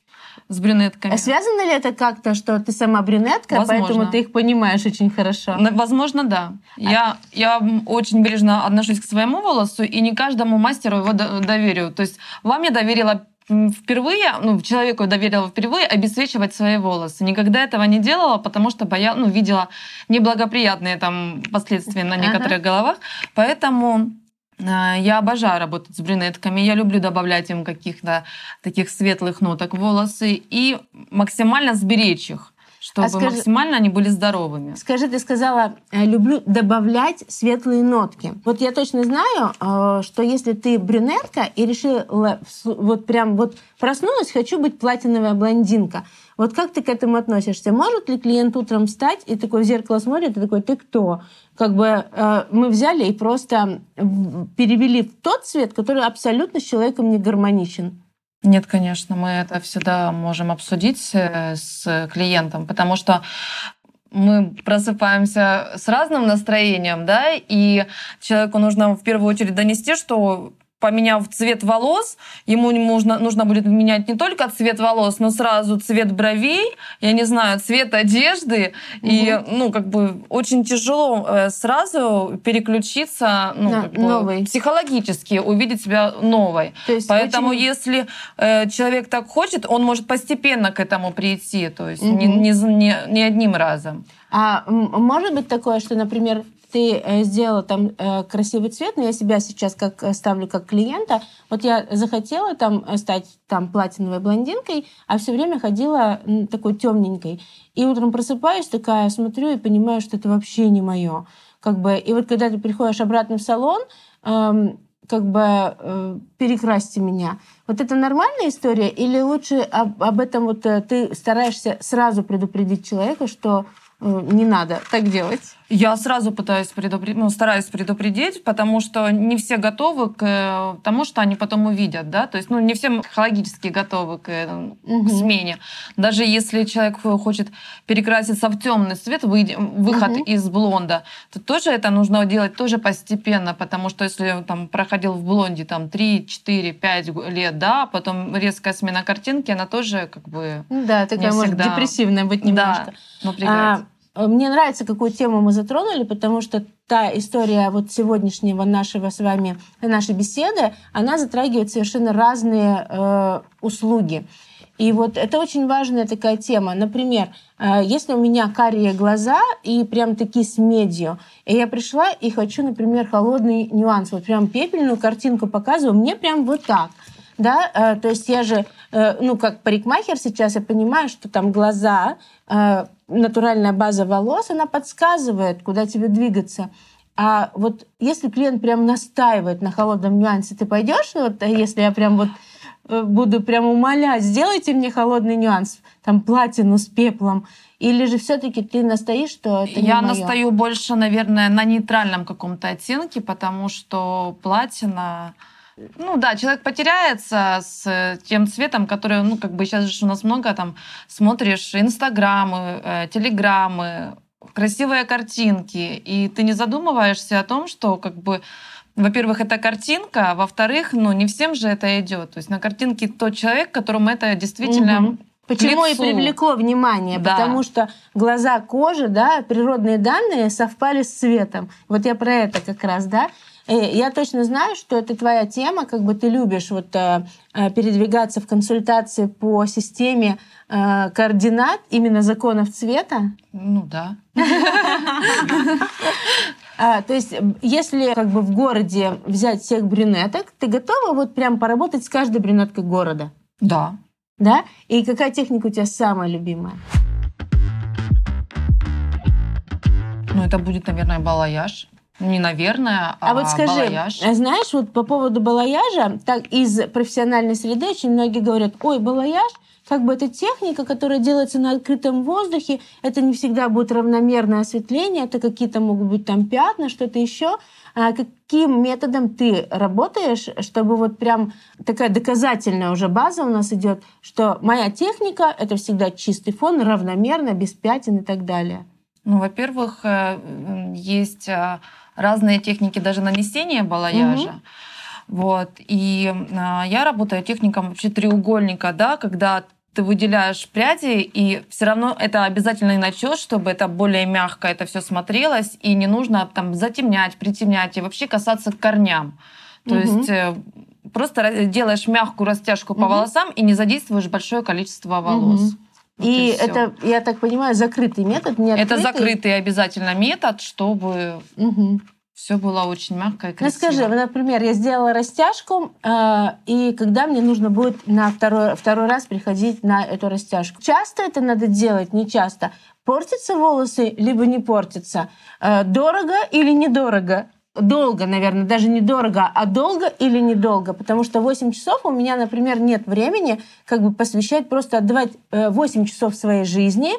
с брюнетками. А связано ли это как-то, что ты сама брюнетка, Возможно. поэтому ты их понимаешь очень хорошо? На- Возможно, да. Я, я очень бережно отношусь к своему волосу и не каждому мастеру его до- доверю. То есть вам я доверила впервые, ну, человеку доверила впервые обесцвечивать свои волосы. Никогда этого не делала, потому что боя, ну, видела неблагоприятные там последствия на Ага. некоторых головах. Поэтому э, я обожаю работать с брюнетками. Я люблю добавлять им каких-то таких светлых ноток в волосы и максимально сберечь их, чтобы А скажи- максимально они были здоровыми. Скажи, ты сказала, э, люблю добавлять светлые нотки. Вот я точно знаю, э, что если ты брюнетка и решила вот прям вот проснулась, хочу быть платиновая блондинка. Вот как ты к этому относишься? Может ли клиент утром встать и такой в зеркало смотрит и такой, ты кто? Как бы э, мы взяли и просто перевели в тот цвет, который абсолютно с человеком не гармоничен. Нет, конечно, мы это всегда можем обсудить э, с клиентом, потому что мы просыпаемся с разным настроением, да, и человеку нужно в первую очередь донести, что поменяв цвет волос, ему нужно, нужно будет менять не только цвет волос, но сразу цвет бровей, я не знаю, цвет одежды. И, ну, как бы очень тяжело э, сразу переключиться, ну, На как бы новый. психологически увидеть себя новой. То есть Поэтому, очень- если э, человек так хочет, он может постепенно к этому прийти, то есть не, Мгм. не, за- не, не одним разом. А может быть такое, что, например, ты э, сделала там э, красивый цвет, но я себя сейчас как э, ставлю как клиента. Вот я захотела там стать там платиновой блондинкой, а все время ходила такой темненькой. И утром просыпаюсь такая, смотрю и понимаю, что это вообще не мое. Как бы, и вот когда ты приходишь обратно в салон, эм, как бы э, перекрасьте меня. Вот это нормальная история или лучше об, об этом вот э, ты стараешься сразу предупредить человека, что не надо так делать? Я сразу пытаюсь предупредить, ну, стараюсь предупредить, потому что не все готовы к э, тому, что они потом увидят, да, то есть, ну, не все психологически готовы к, э, к смене. Даже если человек хочет перекраситься в темный цвет, выход Мгм. из блонда, то тоже это нужно делать тоже постепенно, потому что если он там проходил в блонде там 3, 4, 5 лет, да, а потом резкая смена картинки, она тоже как бы да, такая Не может всегда. депрессивная быть немножко. да, напрягает. А, мне нравится, какую тему мы затронули, потому что та история вот сегодняшнего нашего с вами, нашей беседы, она затрагивает совершенно разные э, услуги. И вот это очень важная такая тема. Например, э, если у меня карие глаза и прям такие с медью, и я пришла и хочу, например, холодный нюанс, вот прям пепельную картинку показываю, мне прям вот так. Да, э, то есть я же, э, ну, как парикмахер сейчас, я понимаю, что там глаза, э, натуральная база волос, она подсказывает, куда тебе двигаться. А вот если клиент прям настаивает на холодном нюансе, ты пойдешь, вот, если я прям вот буду прям умолять, сделайте мне холодный нюанс, там платину с пеплом, или же все-таки ты настоишь, что это не Я моё? настаю больше, наверное, на нейтральном каком-то оттенке, потому что платина... Ну да, человек потеряется с тем цветом, который, ну, как бы сейчас же у нас много там смотришь инстаграмы, э, телеграммы, красивые картинки, и ты не задумываешься о том, что как бы во-первых, это картинка, а во-вторых, ну, не всем же это идет. То есть на картинке тот человек, которому это действительно Мгм. Почему и лицу. привлекло внимание? Да. Потому что глаза, кожа, да, природные данные совпали с цветом. Вот я про это как раз, да. Э, Я точно знаю, что это твоя тема, как бы ты любишь вот э, э, передвигаться в консультации по системе координат именно законов цвета. ну да. А, то есть, если как бы в городе взять всех брюнеток, ты готова вот прям поработать с каждой брюнеткой города? Да. Да? И какая техника у тебя самая любимая? Ну, это будет, наверное, балаяж. Не наверное, а, А, вот скажи, балаяж. а знаешь, вот по поводу балаяжа, так из профессиональной среды очень многие говорят, ой, балаяж, как бы это техника, которая делается на открытом воздухе, это не всегда будет равномерное осветление, это какие-то могут быть там пятна, что-то еще. А каким методом ты работаешь, чтобы вот прям такая доказательная уже база у нас идет, что моя техника это всегда чистый фон, равномерно, без пятен и так далее. Ну, во-первых, э, есть э, разные техники даже нанесения балаяжа. Вот. И а, я работаю техником вообще треугольника, да, когда ты выделяешь пряди, и все равно это обязательный начес, чтобы это более мягко это все смотрелось, и не нужно там затемнять, притемнять, и вообще касаться к корням. То Мгм. есть э, просто делаешь мягкую растяжку по Мгм. волосам и не задействуешь большое количество волос. Мгм. Вот И всё. это, я так понимаю, закрытый метод, не Это закрытый обязательно метод, чтобы Мгм. Все было очень мягко и Ну красиво. скажи, вот, например, я сделала растяжку, э, и когда мне нужно будет на второй, второй раз приходить на эту растяжку? Часто это надо делать, не часто? Портятся волосы, либо не портятся? Э, дорого или недорого? Долго, наверное, даже не дорого, а долго или недолго? Потому что 8 часов у меня, например, нет времени как бы посвящать, просто отдавать э, 8 часов своей жизни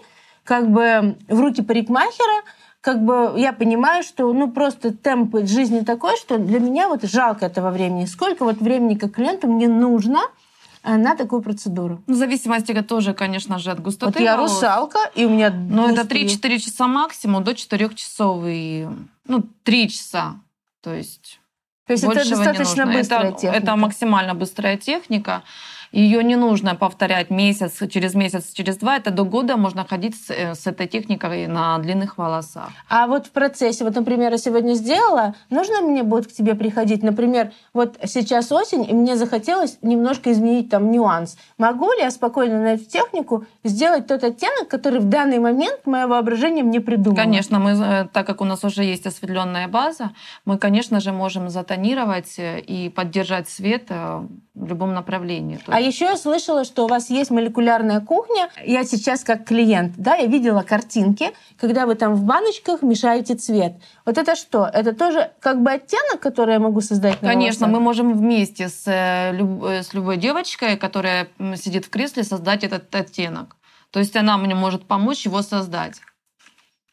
как бы в руки парикмахера, как бы я понимаю, что ну просто темп жизни такой, что для меня вот жалко этого времени. Сколько вот времени как клиенту мне нужно э, на такую процедуру? Ну, в зависимости тоже, конечно же, от густоты вот я волос. русалка, и у меня Но это густые- 3-4 часа максимум, до 4 часов и... Ну, 3 часа. То есть То есть это достаточно быстрая это, техника. это максимально быстрая техника. Ее не нужно повторять месяц, через месяц, через два. Это до года можно ходить с, э, с этой техникой на длинных волосах. А вот в процессе, вот, например, я сегодня сделала, нужно мне будет к тебе приходить? Например, вот сейчас осень, и мне захотелось немножко изменить там нюанс. Могу ли я спокойно на эту технику сделать тот оттенок, который в данный момент мое воображение мне придумало? Конечно, мы, э, так как у нас уже есть осветленная база, мы, конечно же, можем затонировать э, и поддержать свет в любом направлении. А еще я слышала, что у вас есть молекулярная кухня. Я сейчас как клиент, да, я видела картинки, когда вы там в баночках мешаете цвет. Вот это что? Это тоже как бы оттенок, который я могу создать на Конечно, мы волосах? можем вместе с, э, э, с любой девочкой, которая сидит в кресле, создать этот оттенок. То есть она мне может помочь его создать.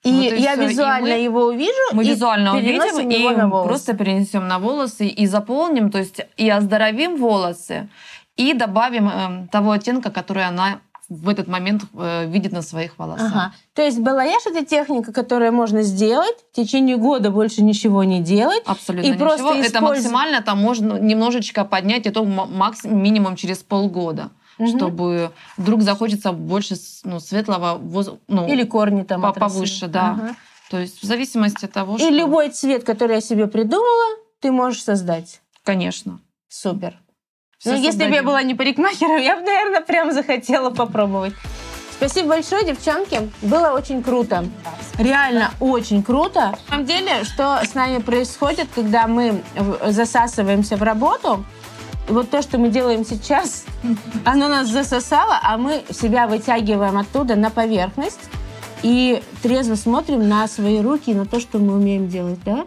И Вот и я. И визуально мы- его увижу, Мы и визуально увидим и просто перенесем на волосы и заполним, то есть и оздоровим волосы, и добавим э, того оттенка, который она в этот момент э, видит на своих волосах. Ага. То есть балаяж это техника, которую можно сделать в течение года больше ничего не делать. Абсолютно И ничего. просто Это использ- максимально, там можно немножечко поднять, это м- максимум минимум через полгода, Мгм. чтобы вдруг захочется больше ну, светлого, воз- ну, Или корни там по- повыше, да. Ага. то есть в зависимости от того, И что... любой цвет, который я себе придумала, ты можешь создать. Конечно. Супер. Всё ну, если бы я была не парикмахером, я бы, наверное, прям захотела попробовать. Спасибо большое, девчонки. Было очень круто. Реально очень круто. На самом деле, что с нами происходит, когда мы засасываемся в работу, и вот то, что мы делаем сейчас, оно нас засосало, а мы себя вытягиваем оттуда на поверхность и трезво смотрим на свои руки и на то, что мы умеем делать, да?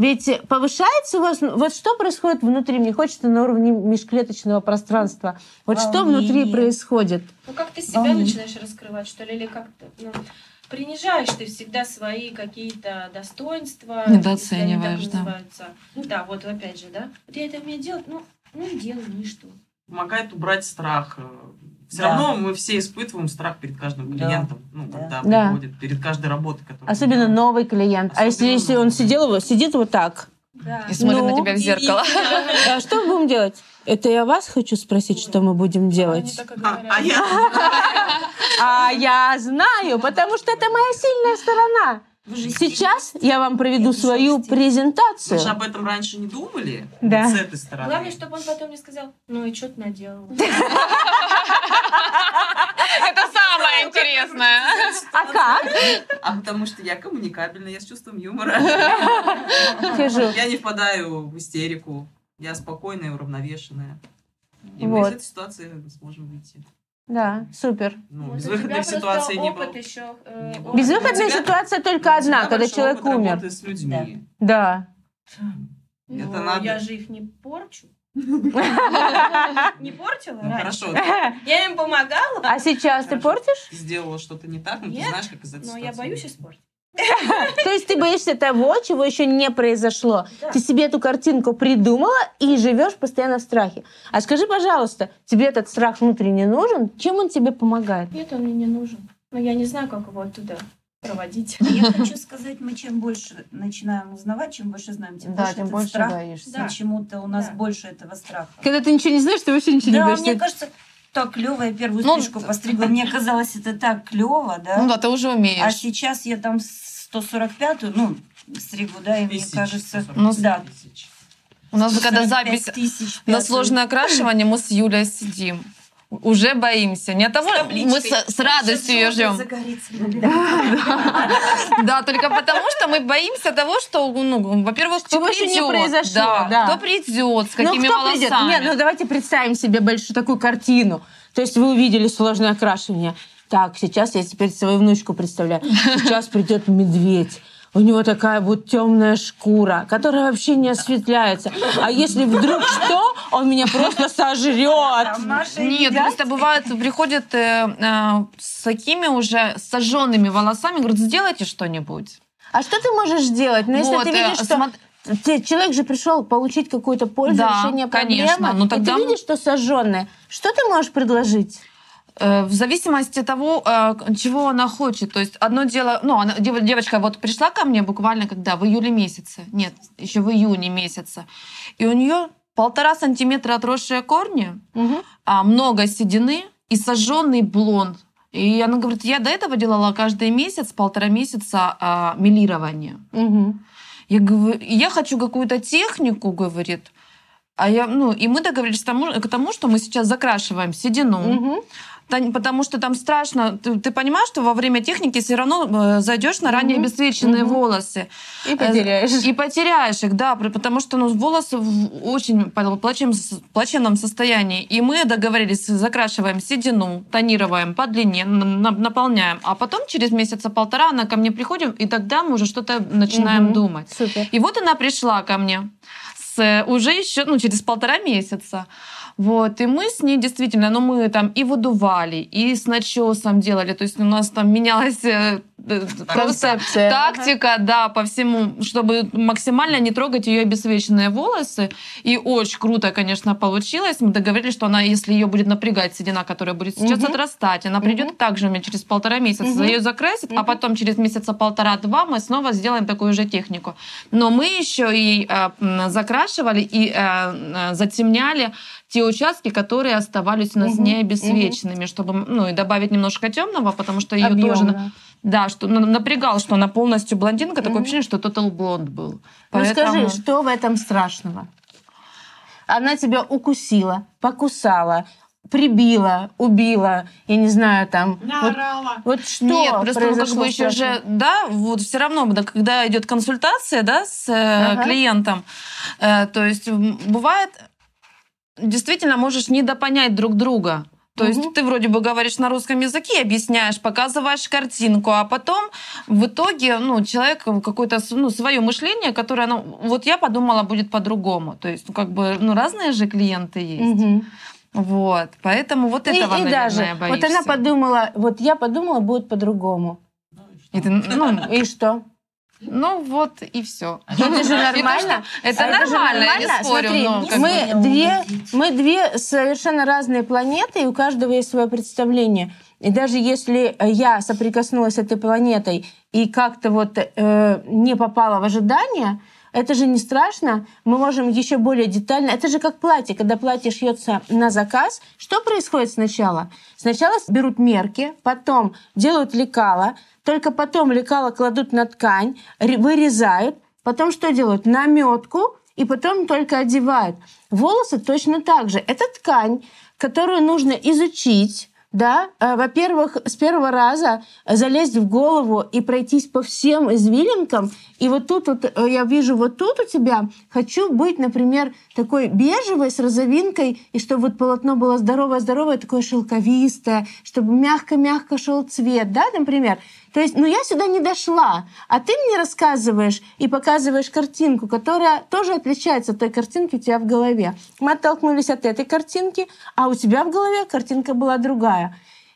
Ведь повышается у вас... Вот что происходит внутри? Мне хочется на уровне межклеточного пространства. Вот что внутри Волнение. происходит? Ну, как ты себя Волнение. начинаешь раскрывать, что ли, или как-то, ну, принижаешь ты всегда свои какие-то достоинства. Недооцениваешь, да. называются. Ну да, вот опять же, да. Вот я это умею делать, ну, ну и делаю, ну и что. Помогает убрать страх. Все Да. равно мы все испытываем страх перед каждым Да. клиентом, ну, Да. когда Да. приходит, перед каждой работой, которую мы Особенно новый клиент. а если, Особенно если он сидел, вот- сидит вот так? Да. И смотрит Ну, на тебя в зеркало. А что мы будем делать? Это я вас хочу спросить, что мы будем делать. А, а я А я знаю, потому что это моя сильная сторона. Сейчас я вам проведу свою мы же презентацию. об этом раньше не думали. Да. Вот с этой стороны. Главное, чтобы он потом мне сказал, ну и что ты наделал? Это самое интересное. А как? А потому что я коммуникабельная, я с чувством юмора. Я не впадаю в истерику. Я спокойная, уравновешенная. И мы из этой ситуации сможем выйти. Да, супер. Ну, Вот у безвыходной тебя ситуации не было. опыт еще, э, Не было. Безвыходная тебя- ситуация только одна, когда человек опыт умер. с людьми. Да. Ну, Это надо. Я же их не порчу. Не портила Ну хорошо, Я им помогала, А сейчас ты портишь? сделала что-то не так, но ты знаешь, как из этой но ситуации. я боюсь испортить. То есть ты боишься того, чего еще не произошло. Да. Ты себе эту картинку придумала и живешь постоянно в страхе. А скажи, пожалуйста, тебе этот страх внутренне нужен? Чем он тебе помогает? Нет, он мне не нужен. Но я не знаю, как его оттуда проводить. Я хочу сказать, мы чем больше начинаем узнавать, чем больше знаем, тем Да, больше тем этот больше страх. боишься. Да. Почему-то у нас Да. больше этого страха. Когда ты ничего не знаешь, ты вообще ничего не Да, боишься. мне кажется, так клево, я первую Ну, стрижку постригла. Мне казалось, это так клево, да? Ну да, ты уже умеешь. А сейчас я там 145-ю, ну, стригу, да, и мне кажется... Ну, да. У нас когда 145 запись тысяч на сложное окрашивание, мы с Юлей сидим. Уже боимся. Не от того, мы с, с радостью ее ждем. Да, только потому, что мы боимся того, что, ну, во-первых, кто Чего придет. не произошло, Да, да. кто придет, с какими ну, кто придет? волосами. Нет, ну давайте представим себе большую такую картину. То есть вы увидели сложное окрашивание. Так, сейчас я теперь свою внучку представляю. Сейчас придет медведь. У него такая вот темная шкура, которая вообще не осветляется. А если вдруг что, он меня просто сожрет. Нет, просто бывает, приходят э, э, с такими уже сожженными волосами, говорят, сделайте что-нибудь. А что ты можешь сделать? Ну, если Вот, ты э, видишь, что смо- те- человек же пришел получить какую-то пользу, Да, решение конечно. проблемы, Ну, и тогда ты мы- видишь, что сожженное. Что ты можешь предложить? Э, В зависимости от того, э, чего она хочет. То есть одно дело, ну, она, дев- девочка вот пришла ко мне буквально когда? В июле месяце. Нет, еще в июне месяца. И у нее полтора сантиметра отросшие корни, а, много седины и сожженный блонд. И она говорит, я до этого делала каждый месяц, полтора месяца а, милирование. Я говорю, я хочу какую-то технику, говорит. А я, ну, и мы договорились к тому, к тому, что мы сейчас закрашиваем седину. Та- Потому что там страшно. Ты, ты понимаешь, что во время техники все равно э, зайдешь на ранее Мгм. обесцвеченные Мгм. волосы. И потеряешь. Э, И потеряешь их, да, потому что ну, волосы в очень пл- плачевном, состоянии. И мы договорились, закрашиваем седину, тонируем по длине, наполняем. А потом через месяца полтора она ко мне приходит, и тогда мы уже что-то начинаем Мгм. думать. Супер. И вот она пришла ко мне с, уже еще, ну, через полтора месяца. Вот, и мы с ней действительно, ну, мы там и выдували, и с начесом делали, то есть у нас там менялась э, э, Концепция. тактика, да, по всему, чтобы максимально не трогать ее обесвеченные волосы. И очень круто, конечно, получилось. Мы договорились, что она, если ее будет напрягать седина, которая будет сейчас Мгм. отрастать, она придет также мне через полтора месяца, Мгм. ее закрасит, а Мгм. потом через месяца полтора-два мы снова сделаем такую же технику. Но мы еще и э, закрашивали и э, э, затемняли те участки, которые оставались у нас Мгм. не обесвеченными, чтобы ну и добавить немножко темного, потому что ее тоже да, что ну, напрягал, что она полностью блондинка, такое ощущение, что тотал блонд был. Ну Поэтому- скажи, что в этом страшного? Она тебя укусила, покусала, прибила, убила, я не знаю, там. Вот, Наорала. вот что Нет, просто ну, как бы еще же, да, вот все равно, да, когда идет консультация, да, с э, Ага. клиентом, э, то есть бывает, действительно можешь недопонять друг друга. То Мгм. есть ты вроде бы говоришь на русском языке, объясняешь, показываешь картинку, а потом в итоге ну, человек какое-то ну, свое мышление, которое, ну, вот я подумала, будет по-другому. То есть, ну, как бы, ну, разные же клиенты есть. Мгм. Вот. Поэтому вот И, этого, и наверное, даже, я вот она подумала, вот я подумала, будет по-другому. И ты, ну, И что? Ну вот и все. Это же нормально. Это А нормально, я не спорю. Мы, две, мы две совершенно разные планеты, и у каждого есть свое представление. И даже если я соприкоснулась с этой планетой и как-то вот э, не попала в ожидания, это же не страшно. Мы можем еще более детально. Это же как платье. Когда платье шьется на заказ, что происходит сначала? Сначала берут мерки, потом делают лекала, только потом лекала кладут на ткань, ре- вырезают, потом что делают? Наметку, и потом только одевают. Волосы точно так же. Это ткань, которую нужно изучить, да, Э, во-первых, с первого раза залезть в голову и пройтись по всем извилинкам. И вот тут вот э, я вижу, вот тут у тебя хочу быть, например, такой бежевой с розовинкой, и чтобы вот полотно было здоровое-здоровое, такое шелковистое, чтобы мягко-мягко шел цвет, да, например. То есть, ну я сюда не дошла, а ты мне рассказываешь и показываешь картинку, которая тоже отличается от той картинки у тебя в голове. Мы оттолкнулись от этой картинки, а у тебя в голове картинка была другая.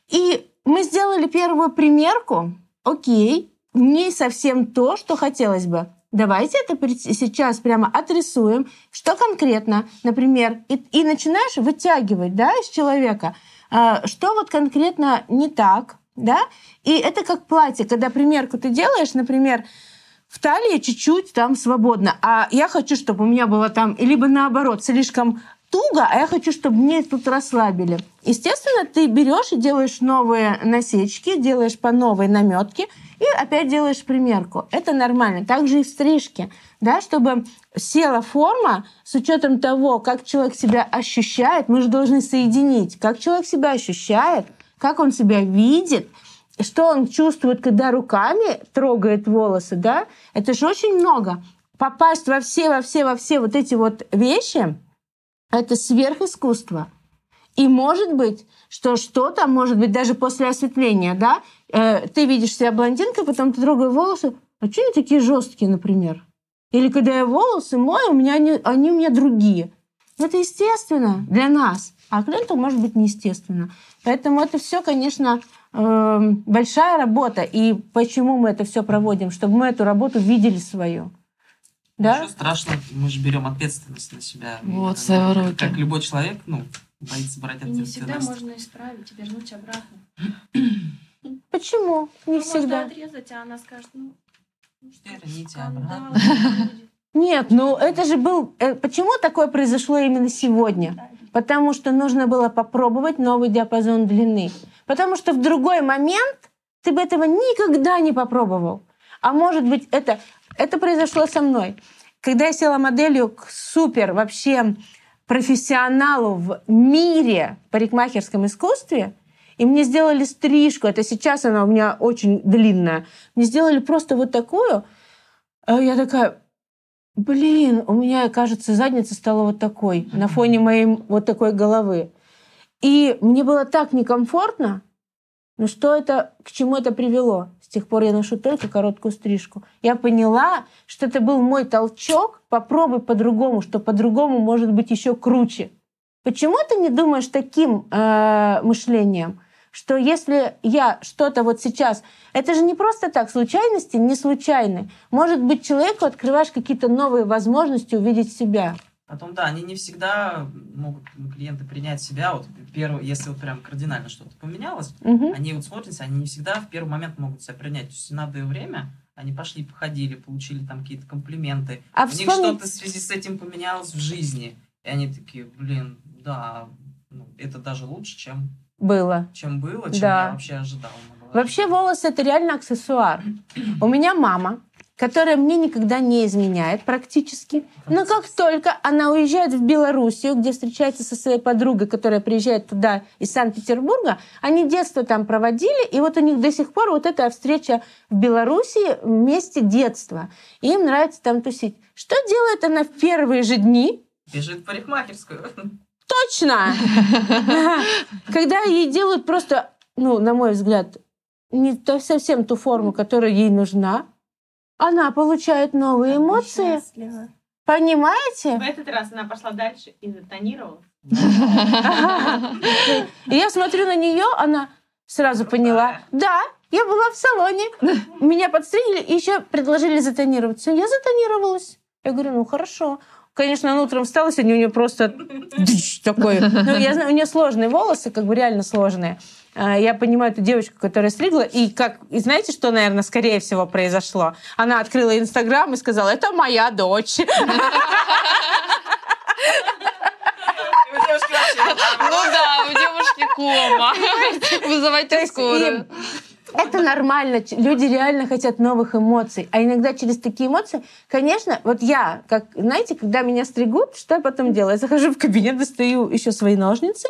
И мы сделали первую примерку, окей, не совсем то, что хотелось бы. Давайте это сейчас прямо отрисуем, что конкретно, например, и, и начинаешь вытягивать да, из человека, а, что вот конкретно не так, да, и это как платье, когда примерку ты делаешь, например, в талии чуть-чуть там свободно, а я хочу, чтобы у меня было там, либо наоборот, слишком туго, а я хочу, чтобы мне тут расслабили. Естественно, ты берешь и делаешь новые насечки, делаешь по новой наметке и опять делаешь примерку. Это нормально. Также и в стрижке, да, чтобы села форма с учетом того, как человек себя ощущает. Мы же должны соединить, как человек себя ощущает, как он себя видит, что он чувствует, когда руками трогает волосы, да, это же очень много. Попасть во все, во все, во все вот эти вот вещи, это сверхискусство. И может быть, что что-то, может быть, даже после осветления, да, э, ты видишь себя блондинкой, потом ты трогаешь волосы, а что они такие жесткие, например? Или когда я волосы мою, у меня они, они у меня другие. Это естественно для нас, а клиенту может быть неестественно. Поэтому это все, конечно, э, большая работа. И почему мы это все проводим? Чтобы мы эту работу видели свою. Да? Ничего страшного, мы же берем ответственность на себя. Вот, Как- свои руки. Как любой человек, ну, боится брать И не всегда ответственность. можно исправить и вернуть обратно. Почему? Не Ну, Можно всегда. отрезать, а она скажет, ну, ну что, Верните обратно. Нет, ну это же был... э, Почему такое произошло именно сегодня? Потому что нужно было попробовать новый диапазон длины. Потому что в другой момент ты бы этого никогда не попробовал. А может быть, это, это произошло со мной. Когда я села моделью к супер вообще профессионалу в мире парикмахерском искусстве, и мне сделали стрижку, это сейчас она у меня очень длинная, мне сделали просто вот такую, а я такая, блин, у меня, кажется, задница стала вот такой, на фоне моей вот такой головы. И мне было так некомфортно, но что это, к чему это привело? С тех пор я ношу только короткую стрижку. Я поняла, что это был мой толчок, попробуй по-другому, что по-другому может быть еще круче. Почему ты не думаешь таким э, мышлением, что если я что-то вот сейчас, это же не просто так, случайности не случайны. Может быть, человеку открываешь какие-то новые возможности увидеть себя. Потом, да, они не всегда могут клиенты принять себя. Вот первый, если вот прям кардинально что-то поменялось, Мгм. они вот смотрятся, они не всегда в первый момент могут себя принять. То есть надо время, они пошли, походили, получили там какие-то комплименты. А У них вспомни- что-то в связи с этим поменялось в жизни. И они такие, блин, да, ну, это даже лучше, чем, Было. чем было, чем Да. я вообще ожидала. Вообще волосы это реально аксессуар. У меня мама, которая мне никогда не изменяет практически. Но как только она уезжает в Белоруссию, где встречается со своей подругой, которая приезжает туда из Санкт-Петербурга, они детство там проводили, и вот у них до сих пор вот эта встреча в Белоруссии вместе детства. И им нравится там тусить. Что делает она в первые же дни? Бежит в парикмахерскую. Точно! Когда ей делают просто, ну, на мой взгляд, не совсем ту форму, которая ей нужна, она получает новые эмоции. Счастлива. Понимаете? В этот раз она пошла дальше и затонировала. И я смотрю на нее, она сразу поняла. Да, я была в салоне, меня подстригли и еще предложили затонироваться. Я затонировалась. Я говорю, ну хорошо. Конечно, она утром встала, сегодня у нее просто такой. Ну, я знаю, у нее сложные волосы, как бы реально сложные. А, Я понимаю эту девочку, которая стригла, и как, и знаете, что, наверное, скорее всего произошло? Она открыла Инстаграм и сказала, это моя дочь. Ну да, у девушки кома. Вызывайте скорую. Это нормально. Люди реально хотят новых эмоций. А иногда через такие эмоции, конечно, вот я, как, знаете, когда меня стригут, что я потом делаю? Я захожу в кабинет, достаю еще свои ножницы,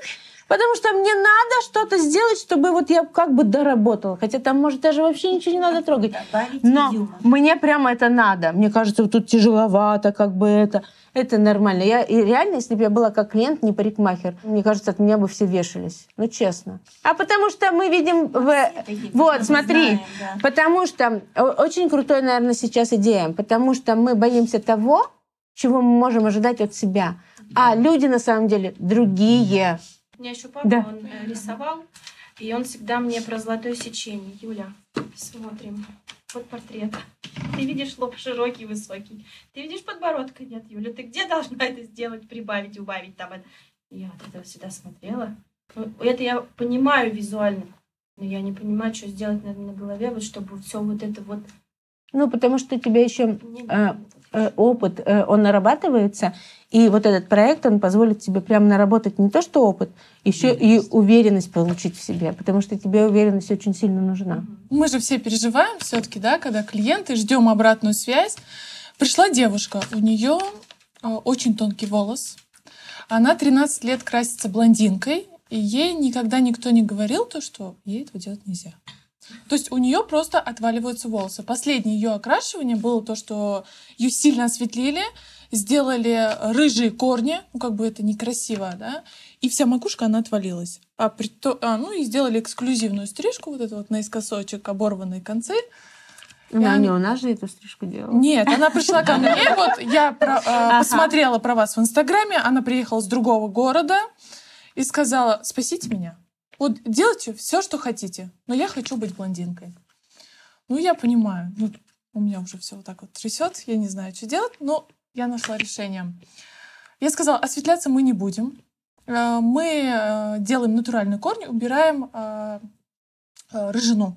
потому что мне надо что-то сделать, чтобы вот я как бы доработала. Хотя там, может, даже вообще ничего не надо трогать. Но мне прямо это надо. Мне кажется, вот тут тяжеловато, как бы это. Это нормально. Я и реально, если бы я была как клиент, не парикмахер, мне кажется, от меня бы все вешались. Ну, честно. А потому что мы видим в... Вот, смотри. знаем, да. Потому что о- очень крутой, наверное, сейчас идея. Потому что мы боимся того, чего мы можем ожидать от себя. А люди на самом деле другие. У меня еще папа, Да. он э, рисовал, и он всегда мне про золотое сечение. Юля, смотрим. Вот портрет. Ты видишь лоб широкий, высокий. Ты видишь подбородка? Нет, Юля, ты где должна это сделать, прибавить, убавить там это? Я вот это всегда смотрела. Ну, это я понимаю визуально, но я не понимаю, что сделать на, на голове, вот чтобы все вот это вот Ну, потому что тебя еще А, опыт, э, он нарабатывается, и вот этот проект, он позволит тебе прям наработать не то что опыт, еще и уверенность получить в себе, потому что тебе уверенность очень сильно нужна. Мы же все переживаем все-таки, да, когда клиенты, ждем обратную связь. Пришла девушка, у нее э, очень тонкий волос, она 13 лет красится блондинкой, и ей никогда никто не говорил то, что ей этого делать нельзя. То есть у нее просто отваливаются волосы. Последнее ее окрашивание было то, что ее сильно осветлили, сделали рыжие корни, ну как бы это некрасиво, да, и вся макушка, она отвалилась. А, при то, а ну и сделали эксклюзивную стрижку, вот эту вот наискосочек, оборванные концы. Да, не у нас же эту стрижку делала. Нет, она пришла ко мне, вот я про, э, посмотрела про вас в Инстаграме, она приехала с другого города и сказала, спасите меня. Вот делайте все, что хотите, но я хочу быть блондинкой. Ну, я понимаю, ну, у меня уже все вот так вот трясет, я не знаю, что делать, но я нашла решение. Я сказала, осветляться мы не будем. Э, мы э, делаем натуральные корни, убираем э, рыжину.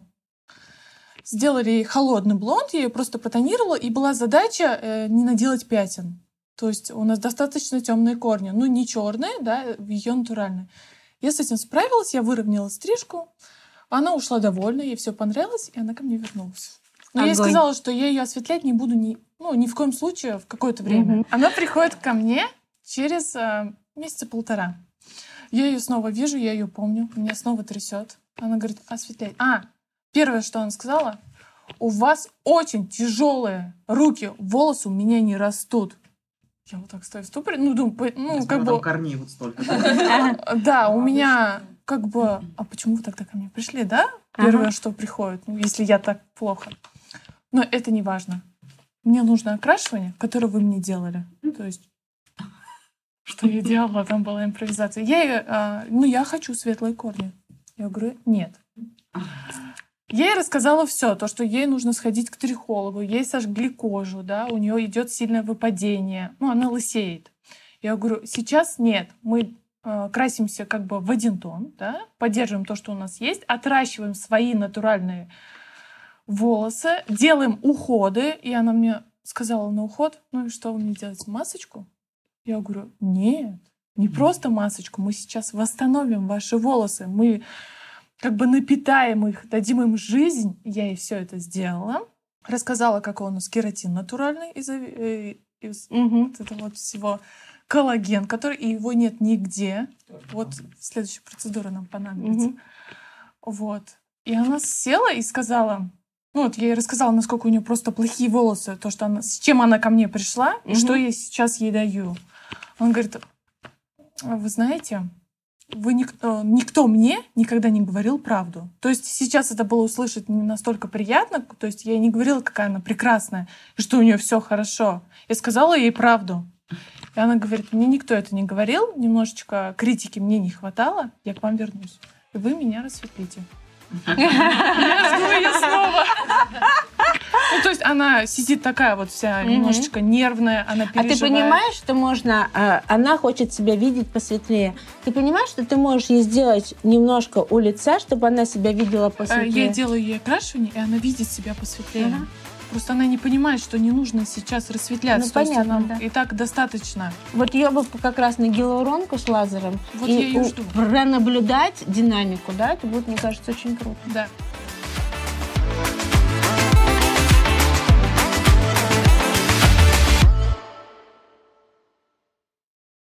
Сделали холодный блонд, я ее просто протонировала, и была задача не наделать пятен. То есть у нас достаточно темные корни. Ну, не черные, да, ее натуральные. Я с этим справилась, я выровняла стрижку. Она ушла довольна, ей все понравилось, и она ко мне вернулась. Но я ей сказала, что я ее осветлять не буду ни, ну, ни в коем случае в какое-то время. Угу. Она приходит ко мне через э, месяца полтора. Я ее снова вижу, я ее помню, меня снова трясет. Она говорит, осветляй. А, первое, что она сказала, у вас очень тяжелые руки, волосы у меня не растут. Я вот так стою в ступоре, ну, думаю, ну, как бы... корней вот столько. Да, у меня как бы... А почему вы тогда ко мне пришли, да? Первое, что приходит, ну, если я так плохо. Но это не важно. Мне нужно окрашивание, которое вы мне делали. То есть что я делала, там была импровизация. Я, а, ну, я хочу светлые корни. Я говорю, нет. Я ей рассказала все, то, что ей нужно сходить к трихологу, ей сожгли кожу, да, у нее идет сильное выпадение, ну, она лысеет. Я говорю, сейчас нет, мы э, красимся как бы в один тон, да, поддерживаем то, что у нас есть, отращиваем свои натуральные волосы, делаем уходы, и она мне сказала на уход, ну и что вы мне делаете, масочку? Я говорю, нет, не просто масочку, мы сейчас восстановим ваши волосы, мы как бы напитаем их, дадим им жизнь. Я ей все это сделала. Рассказала, какой у нас кератин натуральный из, э, из угу. вот этого вот всего. Коллаген, который и его нет нигде. Вот следующая процедура нам понадобится. Угу. Вот. И она села и сказала, ну вот я ей рассказала, насколько у нее просто плохие волосы, то, что она, с чем она ко мне пришла, угу. и что я сейчас ей даю. Он говорит, вы знаете, вы никто, никто мне никогда не говорил правду. То есть сейчас это было услышать не настолько приятно, то есть я не говорила, какая она прекрасная, и что у нее все хорошо. Я сказала ей правду. И она говорит, мне никто это не говорил, немножечко критики мне не хватало, я к вам вернусь. И вы меня рассветлите. Я жду ее снова. Ну, то есть она сидит такая вот вся немножечко нервная, она переживает. А ты понимаешь, что можно... А, она хочет себя видеть посветлее. Ты понимаешь, что ты можешь ей сделать немножко у лица, чтобы она себя видела посветлее? Я делаю ей окрашивание, и она видит себя посветлее. Просто она не понимает, что не нужно сейчас рассветляться. Ну, понятно, нам да. и так достаточно. Вот ее бы как раз на гиалуронку с лазером вот и я ее жду. пронаблюдать динамику, да, это будет, мне кажется, очень круто. Да.